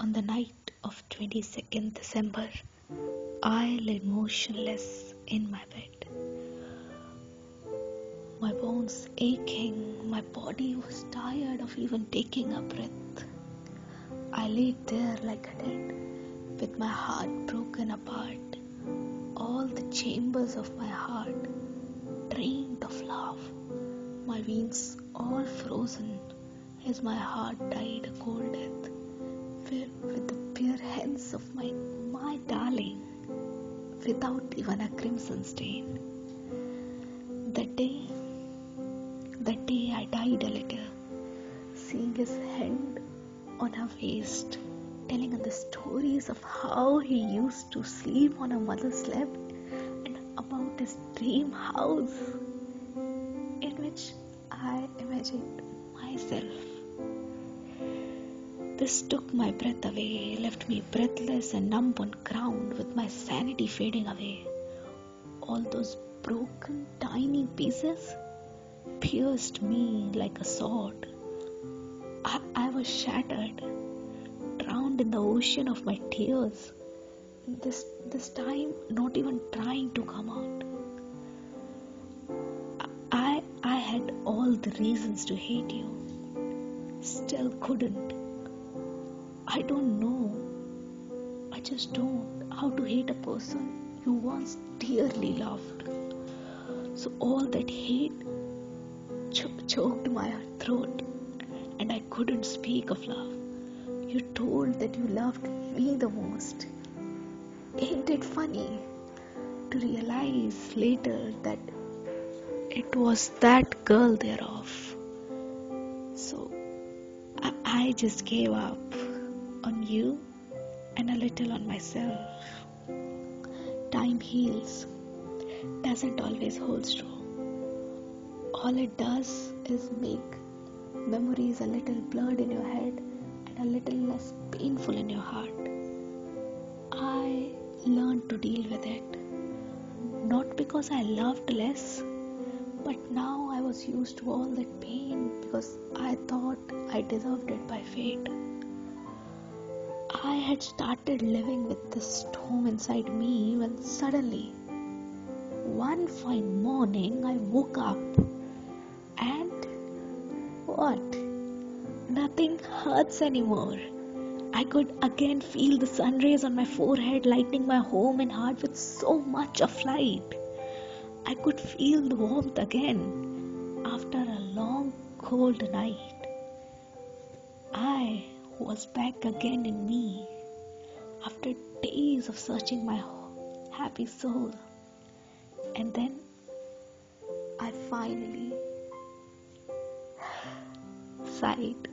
On the night of 22nd December, I lay motionless in my bed. My bones aching, my body was tired of even taking a breath. I lay there like a dead, with my heart broken apart, all the chambers of my heart drained of love, my veins all frozen as my heart died a cold death with the pure hands of my my darling without even a crimson stain. That day, that day I died a little, seeing his hand on her waist, telling her the stories of how he used to sleep on her mother's lap and about his dream house in which I imagined myself. This took my breath away, left me breathless and numb on ground with my sanity fading away. All those broken tiny pieces pierced me like a sword. I, I was shattered, drowned in the ocean of my tears. This this time not even trying to come out. I I had all the reasons to hate you. Still couldn't. I don't know. I just don't how to hate a person you once dearly loved. So all that hate ch- choked my throat and I couldn't speak of love. You told that you loved me the most. Ain't it funny to realize later that it was that girl thereof? So I, I just gave up you and a little on myself. Time heals, doesn't always hold true. All it does is make memories a little blurred in your head and a little less painful in your heart. I learned to deal with it. Not because I loved less, but now I was used to all that pain because I thought I deserved it by fate. I had started living with this storm inside me when suddenly, one fine morning, I woke up and what? Nothing hurts anymore. I could again feel the sun rays on my forehead, lighting my home and heart with so much of light. I could feel the warmth again after a long cold night. Was back again in me after days of searching my happy soul. And then I finally sighed.